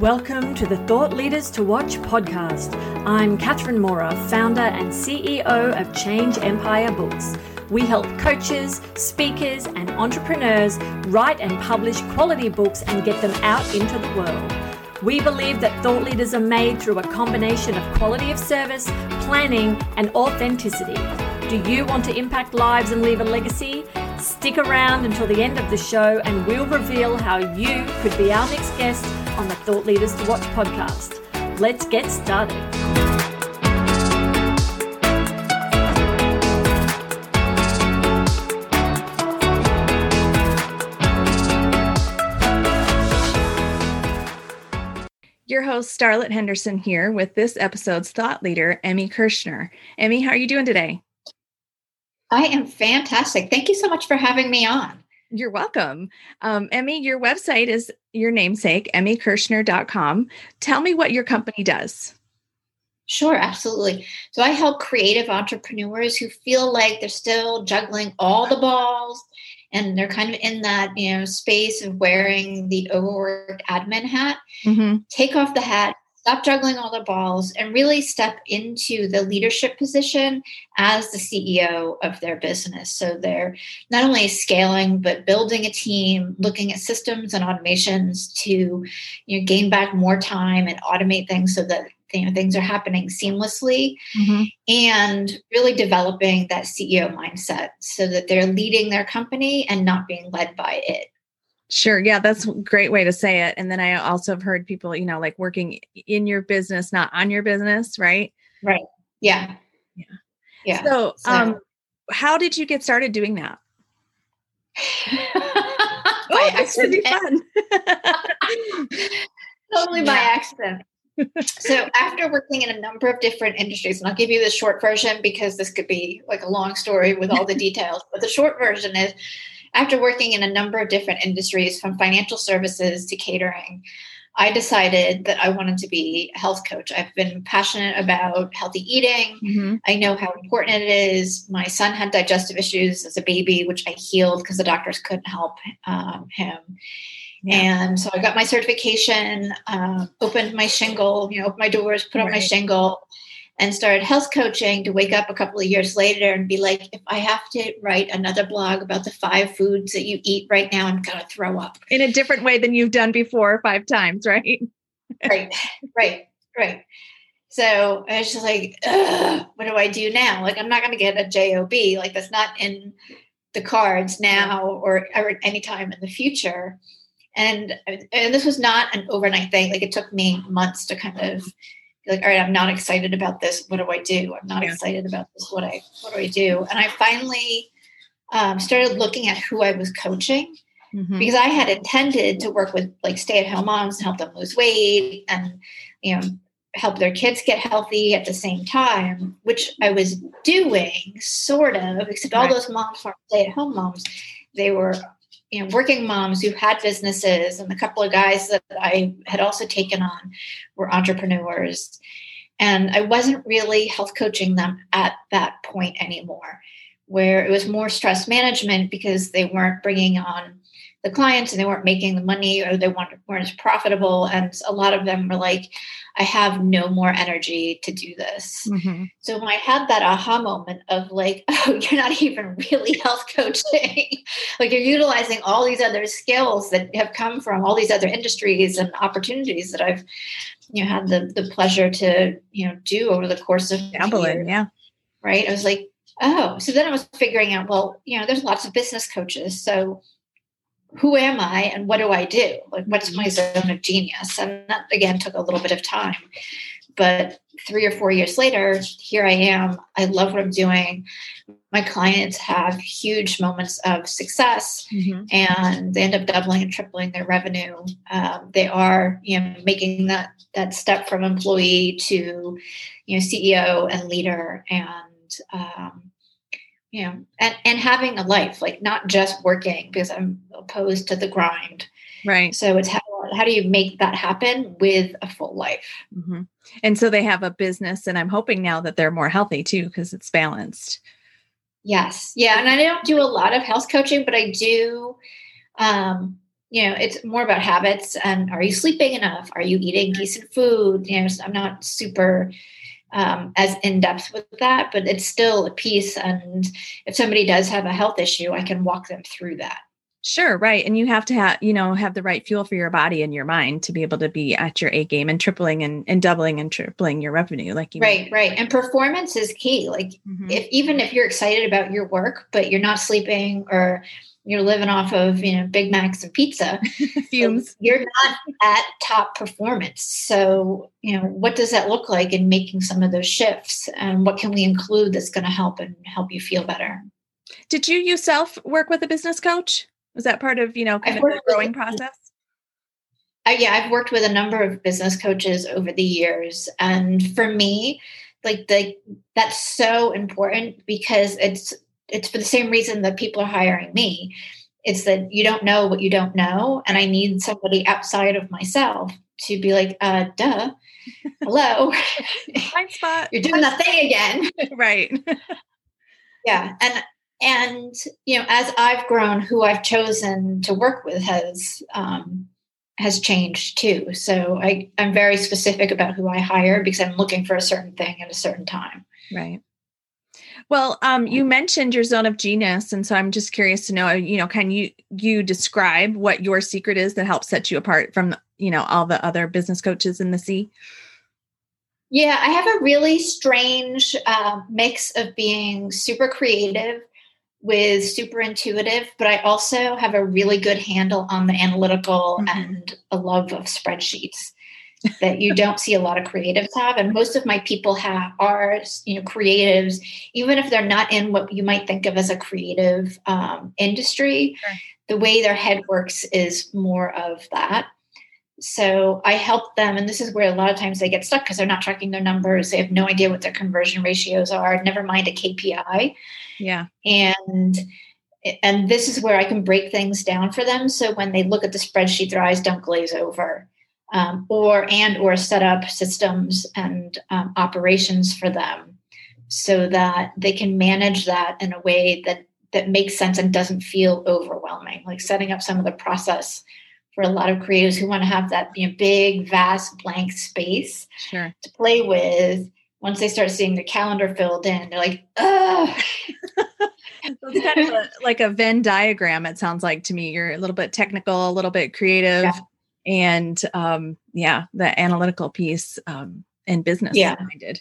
Welcome to the Thought Leaders to Watch podcast. I'm Catherine Mora, founder and CEO of Change Empire Books. We help coaches, speakers, and entrepreneurs write and publish quality books and get them out into the world. We believe that thought leaders are made through a combination of quality of service, planning, and authenticity. Do you want to impact lives and leave a legacy? Stick around until the end of the show and we'll reveal how you could be our next guest on the Thought Leaders to Watch podcast. Let's get started. Your host, Starlet Henderson, here with this episode's thought leader, Emi Kirschner. Emi, how are you doing today? I am fantastic. Thank you so much for having me on. You're welcome. Um, Emi, your website is your namesake, emikirschner.com. Tell me what your company does. Sure, absolutely. So I help creative entrepreneurs who feel like they're still juggling all the balls and they're kind of in that, you know, space of wearing the overworked admin hat. Mm-hmm. Take off the hat, stop juggling all the balls and really step into the leadership position as the CEO of their business. So they're not only scaling, but building a team, looking at systems and automations to you know, gain back more time and automate things so that you know, things are happening seamlessly mm-hmm. and really developing that CEO mindset so that they're leading their company and not being led by it. Sure. Yeah, that's a great way to say it. And then I also have heard people, you know, like working in your business, not on your business, right? Right. Yeah. Yeah. Yeah. So, so. um how did you get started doing that? oh, should be fun. totally yeah. by accident. so after working in a number of different industries, and I'll give you the short version because this could be like a long story with all the details, but the short version is after working in a number of different industries from financial services to catering, I decided that I wanted to be a health coach. I've been passionate about healthy eating. Mm-hmm. I know how important it is. My son had digestive issues as a baby, which I healed because the doctors couldn't help um, him. Yeah. And so I got my certification, uh, opened my shingle, you know, opened my doors, put right. up my shingle, and started health coaching to wake up a couple of years later and be like, if I have to write another blog about the five foods that you eat right now, I'm going to throw up. In a different way than you've done before five times, right? right, right, right. So I was just like, what do I do now? Like, I'm not going to get a job. Like, that's not in the cards now or ever anytime in the future. And and this was not an overnight thing. Like, it took me months to kind of like, all right, I'm not excited about this. What do I do? I'm not yeah. excited about this. What I what do I do? And I finally um, started looking at who I was coaching mm-hmm. because I had intended to work with like stay at home moms and help them lose weight and you know help their kids get healthy at the same time, which I was doing sort of, except all those moms weren't stay at home moms. They were you know working moms who had businesses and the couple of guys that i had also taken on were entrepreneurs. And i wasn't really health coaching them at that point anymore where it was more stress management because they weren't bringing on the clients and they weren't making the money or they weren't, weren't as profitable and a lot of them were like I have no more energy to do this. Mm-hmm. So when I had that aha moment of like, oh, you're not even really health coaching, like you're utilizing all these other skills that have come from all these other industries and opportunities that I've, you know, had the the pleasure to, you know, do over the course of dabbling. Yeah. Right. I was like, oh, so then I was figuring out, well, you know, there's lots of business coaches. So who am I and what do I do? Like, what's my zone of genius? And that again took a little bit of time. But three or four years later, here I am. I love what I'm doing. My clients have huge moments of success mm-hmm. and they end up doubling and tripling their revenue. Um, they are, you know, making that that step from employee to, you know, CEO and leader. And um, know and and having a life like not just working because i'm opposed to the grind. Right. So it's how how do you make that happen with a full life? Mm-hmm. and so they have a business and i'm hoping now that they're more healthy too because it's balanced. Yes. Yeah and i don't do a lot of health coaching but i do um you know, it's more about habits and are you sleeping enough? Are you eating decent food? You know, I'm not super um, as in depth with that, but it's still a piece. And if somebody does have a health issue, I can walk them through that. Sure, right. And you have to have, you know, have the right fuel for your body and your mind to be able to be at your A game and tripling and, and doubling and tripling your revenue. Like you Right, right. And performance is key. Like mm-hmm. if even if you're excited about your work, but you're not sleeping or you're living off of you know Big Macs and pizza fumes. You're not at top performance. So you know what does that look like in making some of those shifts, and what can we include that's going to help and help you feel better? Did you yourself work with a business coach? Was that part of you know kind of the growing with, process? Uh, yeah, I've worked with a number of business coaches over the years, and for me, like the that's so important because it's it's for the same reason that people are hiring me. It's that you don't know what you don't know. And I need somebody outside of myself to be like, uh, duh, hello. Blind spot. You're doing that thing again. right. yeah. And and you know, as I've grown, who I've chosen to work with has um has changed too. So I, I'm very specific about who I hire because I'm looking for a certain thing at a certain time. Right. Well, um, you mentioned your zone of genius, and so I'm just curious to know, you know, can you you describe what your secret is that helps set you apart from, you know, all the other business coaches in the sea? Yeah, I have a really strange uh, mix of being super creative with super intuitive, but I also have a really good handle on the analytical mm-hmm. and a love of spreadsheets that you don't see a lot of creatives have. And most of my people have are you know creatives even if they're not in what you might think of as a creative um, industry sure. the way their head works is more of that. So i help them and this is where a lot of times they get stuck because they're not tracking their numbers. They have no idea what their conversion ratios are never mind a kpi yeah. And and this is where i can break things down for them. So when they look at the spreadsheet their eyes don't glaze over um, or and or set up systems and um, operations for them so that they can manage that in a way that that makes sense and doesn't feel overwhelming like setting up some of the process for a lot of creatives who want to have that you know, big vast blank space sure. to play with once they start seeing the calendar filled in they're like Ugh. it's kind of a, like a venn diagram it sounds like to me you're a little bit technical a little bit creative yeah and um, yeah, the analytical piece um, and business yeah. minded.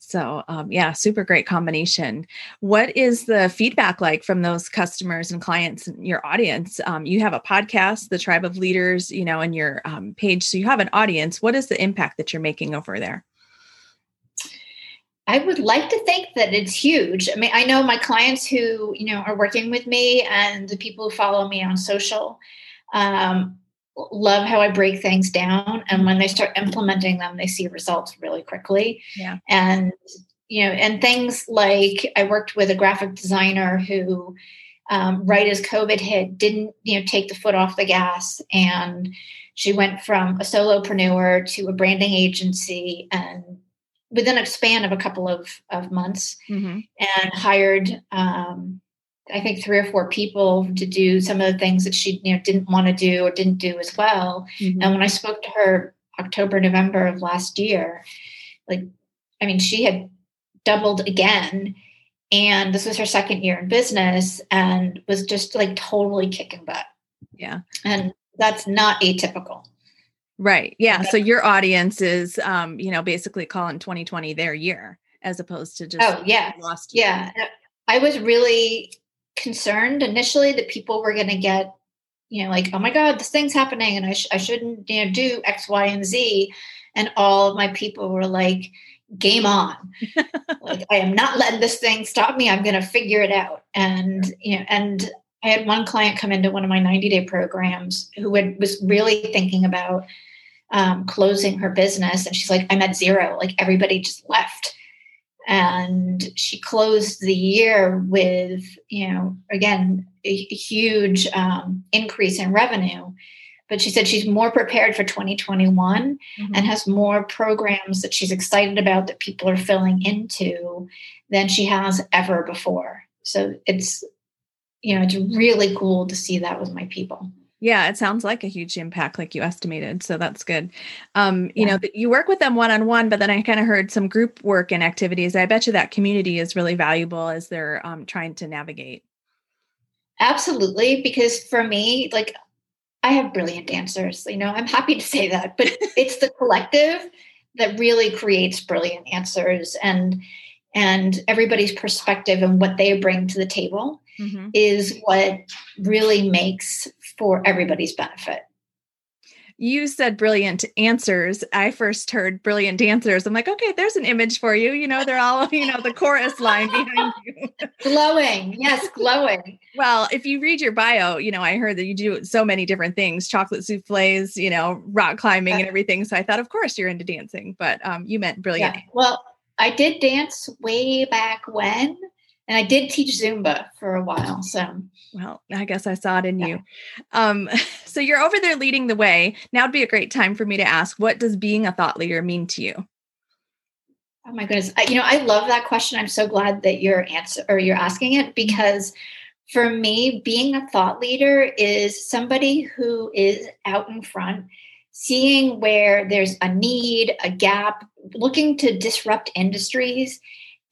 So um, yeah, super great combination. What is the feedback like from those customers and clients and your audience? Um, you have a podcast, the Tribe of Leaders, you know, in your um, page, so you have an audience. What is the impact that you're making over there? I would like to think that it's huge. I mean, I know my clients who you know are working with me and the people who follow me on social. Um, love how I break things down. And when they start implementing them, they see results really quickly. Yeah. And, you know, and things like I worked with a graphic designer who, um, right as COVID hit, didn't, you know, take the foot off the gas. And she went from a solopreneur to a branding agency and within a span of a couple of, of months mm-hmm. and hired um, I think three or four people to do some of the things that she you know didn't want to do or didn't do as well. Mm-hmm. And when I spoke to her October, November of last year, like I mean, she had doubled again. And this was her second year in business and was just like totally kicking butt. Yeah. And that's not atypical. Right. Yeah. So your audience is um, you know, basically calling 2020 their year as opposed to just Oh yeah. Lost yeah. I was really concerned initially that people were going to get, you know, like, oh my God, this thing's happening and I, sh- I shouldn't you know, do X, Y, and Z. And all of my people were like, game on. like, I am not letting this thing stop me. I'm going to figure it out. And, you know, and I had one client come into one of my 90 day programs who had, was really thinking about um, closing her business. And she's like, I'm at zero. Like everybody just left and she closed the year with you know again a, huge um, increase in revenue. But she said she's more prepared for 2021 mm-hmm. and has more programs that she's excited about that people are filling into than she has ever before. So it's you know it's really cool to see that with my people Yeah, it sounds like a huge impact, like you estimated. So that's good. Um, you yeah. know, you work with them one on one, but then I kind of heard some group work and activities. I bet you that community is really valuable as they're um, trying to navigate. Absolutely, because for me, like I have brilliant dancers. You know, I'm happy to say that, but it's the collective that really creates brilliant answers and and everybody's perspective and what they bring to the table mm-hmm. is what really makes for everybody's benefit. You said brilliant answers. I first heard brilliant dancers. I'm like, okay, there's an image for you. You know, they're all, you know, the chorus line behind you. glowing. Yes, glowing. well, if you read your bio, you know, I heard that you do so many different things chocolate souffles, you know, rock climbing and everything. So I thought, of course, you're into dancing, but um, you meant brilliant. Yeah. Well, I did dance way back when and I did teach Zumba for a while. So, well, I guess I saw it in yeah. you. Um, so you're over there leading the way. Now would be a great time for me to ask, what does being a thought leader mean to you? Oh my goodness! I, you know, I love that question. I'm so glad that you're answer or you're asking it because for me, being a thought leader is somebody who is out in front, seeing where there's a need, a gap, looking to disrupt industries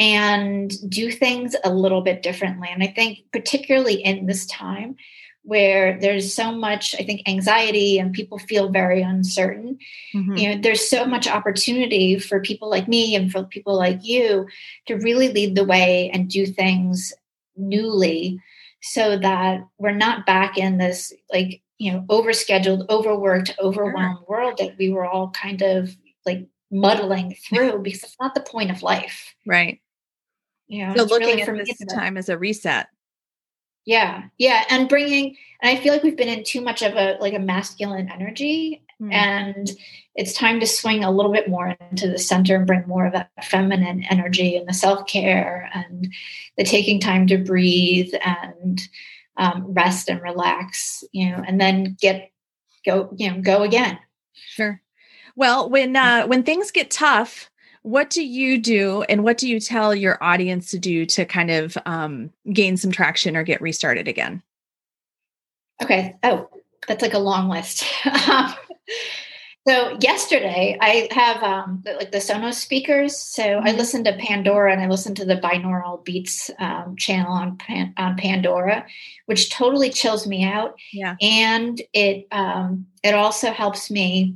and do things a little bit differently. And I think, particularly in this time where there's so much, I think, anxiety and people feel very uncertain, mm-hmm. you know, there's so much opportunity for people like me and for people like you to really lead the way and do things newly so that we're not back in this like you know overscheduled overworked overwhelmed sure. world that we were all kind of like muddling through because it's not the point of life right yeah. So looking really at this time as a reset. Yeah. Yeah. And bringing, and I feel like we've been in too much of a, like a masculine energy mm. and it's time to swing a little bit more into the center and bring more of that feminine energy and the self-care and the taking time to breathe and um, rest and relax, you know, and then get, go, you know, go again. Sure. Well, when, uh, when things get tough, what do you do and what do you tell your audience to do to kind of um, gain some traction or get restarted again? Okay. Oh, that's like a long list. So yesterday I have um, like the Sonos speakers. So mm-hmm. I listened to Pandora and I listened to the binaural beats um, channel on Pan- on Pandora, which totally chills me out. Yeah, and it um, it also helps me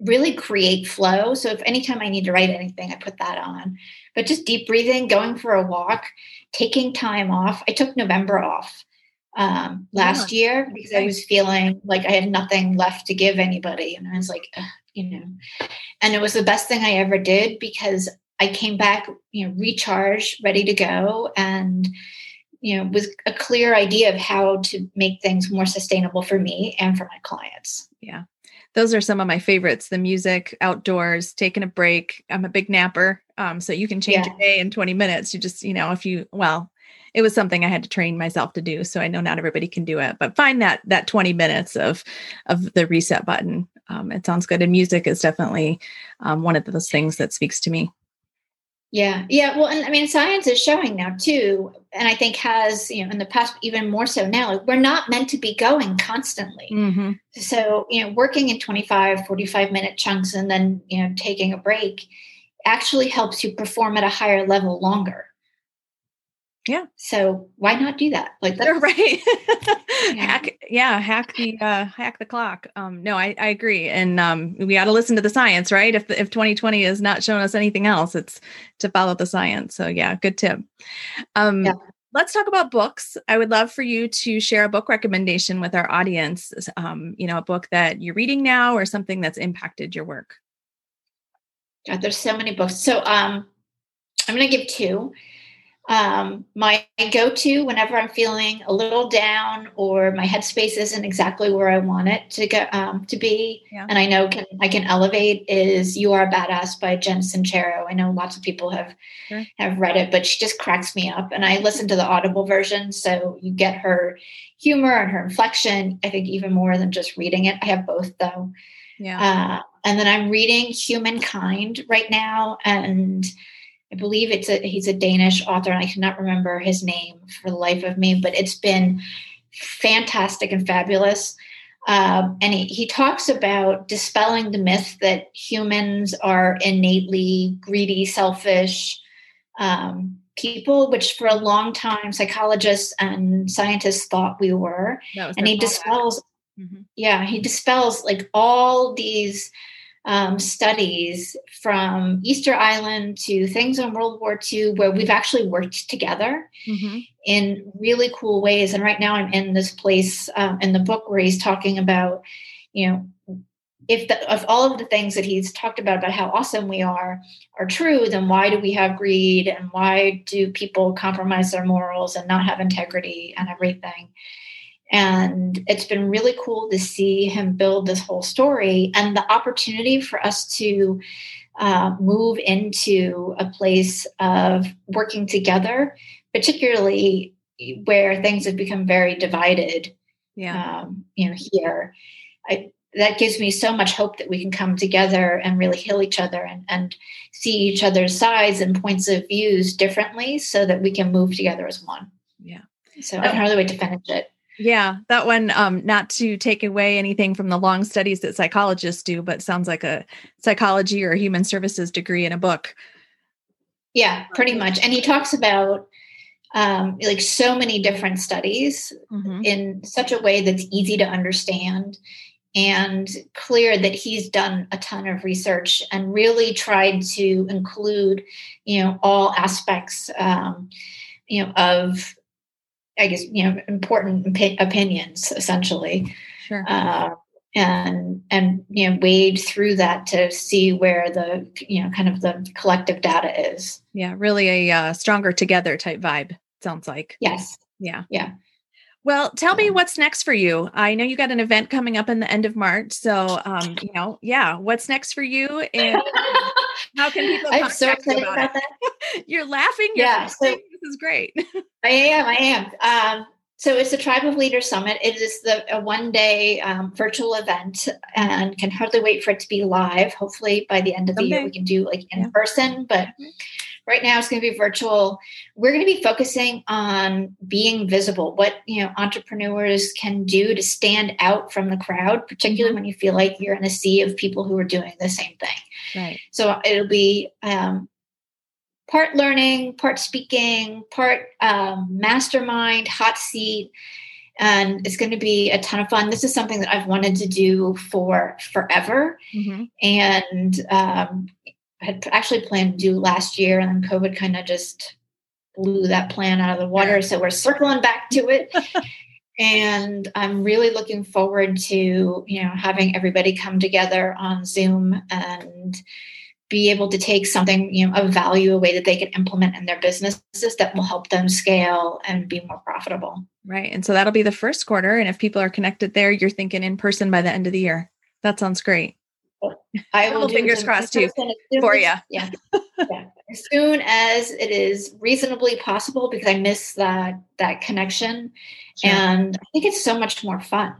really create flow. So if anytime I need to write anything, I put that on. But just deep breathing, going for a walk, taking time off. I took November off um, last yeah. year because I was feeling like I had nothing left to give anybody. And I was like, you know, and it was the best thing I ever did because I came back, you know, recharged, ready to go. And you know, with a clear idea of how to make things more sustainable for me and for my clients. Yeah those are some of my favorites the music outdoors taking a break. I'm a big napper um, so you can change yeah. your day in 20 minutes. You just you know if you well it was something i had to train myself to do so i know not everybody can do it but find that that 20 minutes of of the reset button. Um, it sounds good and music is definitely um, one of those things that speaks to me yeah, yeah. Well, and I mean, science is showing now too, and I think has you know in the past even more so now. Like we're not meant to be going constantly. Mm-hmm. So you know, working in 25, 45 minute chunks and then you know taking a break actually helps you perform at a higher level longer. Yeah. So why not do that? Like that's right. yeah. hack yeah, hack the uh hack the clock. Um no, I, I agree. And um we got to listen to the science, right? If if 2020 has not shown us anything else, it's to follow the science. So yeah, good tip. Um yeah. let's talk about books. I would love for you to share a book recommendation with our audience. Um, you know, a book that you're reading now or something that's impacted your work. God, there's so many books. So um I'm going to give two um, my go to whenever I'm feeling a little down or my headspace isn't exactly where I want it to go um, to be, yeah. and I know can I can elevate is "You Are a Badass" by Jen Sincero. I know lots of people have sure. have read it, but she just cracks me up. And I listen to the Audible version, so you get her humor and her inflection. I think even more than just reading it. I have both though. Yeah. Uh, and then I'm reading Humankind right now, and I believe it's a he's a Danish author, and I cannot remember his name for the life of me, but it's been fantastic and fabulous. Um, and he, he talks about dispelling the myth that humans are innately greedy, selfish um, people, which for a long time psychologists and scientists thought we were. And he dispels, mm-hmm. yeah, he dispels like all these um, studies from Easter Island to things in World War II where we've actually worked together mm-hmm. in really cool ways. And right now I'm in this place um, in the book where he's talking about, you know, if, the, if all of the things that he's talked about about how awesome we are are true, then why do we have greed and why do people compromise their morals and not have integrity and everything? And it's been really cool to see him build this whole story and the opportunity for us to uh, move into a place of working together, particularly where things have become very divided. Yeah. Um, you know, here. I, that gives me so much hope that we can come together and really heal each other and, and see each other's sides and points of views differently so that we can move together as one. Yeah. So I don't know the way to finish it. Yeah, that one, um, not to take away anything from the long studies that psychologists do, but sounds like a psychology or human services degree in a book. Yeah, pretty much. And he talks about um, like so many different studies mm-hmm. in such a way that's easy to understand and clear that he's done a ton of research and really tried to include, you know, all aspects, um, you know, of I guess you know important opi- opinions essentially. Sure. Uh, and and you know wade through that to see where the you know kind of the collective data is. Yeah, really a uh, stronger together type vibe. Sounds like. Yes. Yeah. Yeah. Well, tell me what's next for you. I know you got an event coming up in the end of March, so um, you know, yeah, what's next for you, and how can people? I'm so excited about, about that. you're laughing. You're yeah, so, this is great. I am. I am. Um, so it's the Tribe of Leaders Summit. It is the a one day um, virtual event, and can hardly wait for it to be live. Hopefully, by the end of the year, we can do like in yeah. person, but. Mm-hmm right now it's going to be virtual we're going to be focusing on being visible what you know entrepreneurs can do to stand out from the crowd particularly when you feel like you're in a sea of people who are doing the same thing right so it'll be um, part learning part speaking part um, mastermind hot seat and it's going to be a ton of fun. This is something that I've wanted to do for forever, mm-hmm. and um, had actually planned to do last year, and then COVID kind of just blew that plan out of the water. So we're circling back to it. and I'm really looking forward to, you know, having everybody come together on Zoom and be able to take something, you know, of value away that they can implement in their businesses that will help them scale and be more profitable. Right. And so that'll be the first quarter. And if people are connected there, you're thinking in person by the end of the year. That sounds great. I will fingers crossed too for you. Yeah. yeah. As soon as it is reasonably possible, because I miss that that connection, sure. and I think it's so much more fun.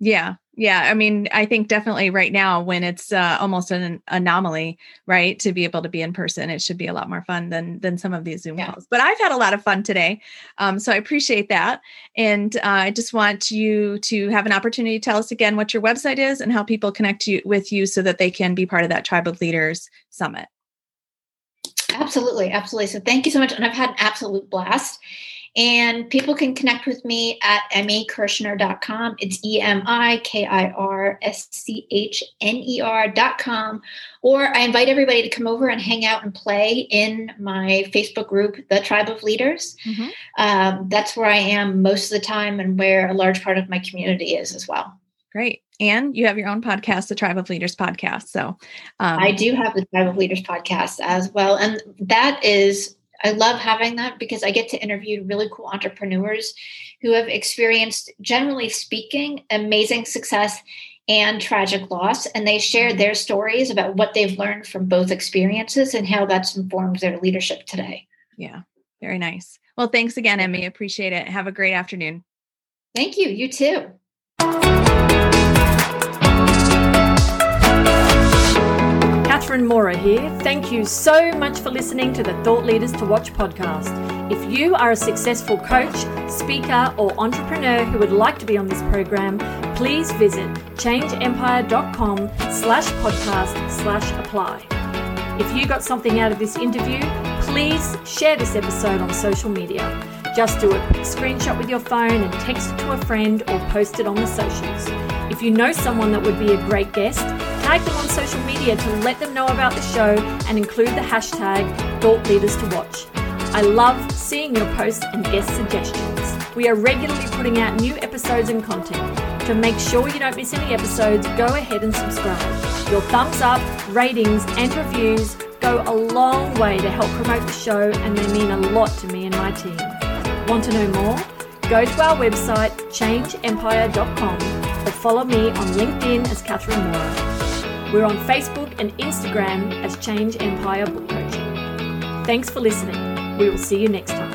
Yeah. Yeah. I mean, I think definitely right now when it's uh, almost an anomaly, right? To be able to be in person, it should be a lot more fun than than some of these Zoom yeah. calls. But I've had a lot of fun today. Um, so I appreciate that. And uh, I just want you to have an opportunity to tell us again what your website is and how people connect you with you so that they can be part of that Tribe of Leaders Summit. Absolutely. Absolutely. So thank you so much. And I've had an absolute blast. And people can connect with me at emikirschner.com. It's E M I K I R S C H N E R.com. Or I invite everybody to come over and hang out and play in my Facebook group, The Tribe of Leaders. Mm-hmm. Um, that's where I am most of the time and where a large part of my community is as well. Great. And you have your own podcast, the Tribe of Leaders podcast. So um, I do have the Tribe of Leaders podcast as well. And that is I love having that because I get to interview really cool entrepreneurs who have experienced, generally speaking, amazing success and tragic loss. And they share mm-hmm. their stories about what they've learned from both experiences and how that's informed their leadership today. Yeah, very nice. Well, thanks again, Emi. Appreciate it. Have a great afternoon. Thank you. You too. Catherine Mora here. Thank you so much for listening to the Thought Leaders to Watch podcast. If you are a successful coach, speaker, or entrepreneur who would like to be on this program, please visit changeempire.com slash podcast slash apply. If you got something out of this interview, please share this episode on social media. Just do a quick screenshot with your phone and text it to a friend or post it on the socials. If you know someone that would be a great guest, tag them on social media to let them know about the show and include the hashtag Thought Leaders to Watch. I love seeing your posts and guest suggestions. We are regularly putting out new episodes and content. To make sure you don't miss any episodes, go ahead and subscribe. Your thumbs up, ratings, and reviews go a long way to help promote the show and they mean a lot to me and my team. Want to know more? Go to our website, changeempire.com, or follow me on LinkedIn as Catherine Mora. We're on Facebook and Instagram as Change Empire Book Coaching. Thanks for listening. We will see you next time.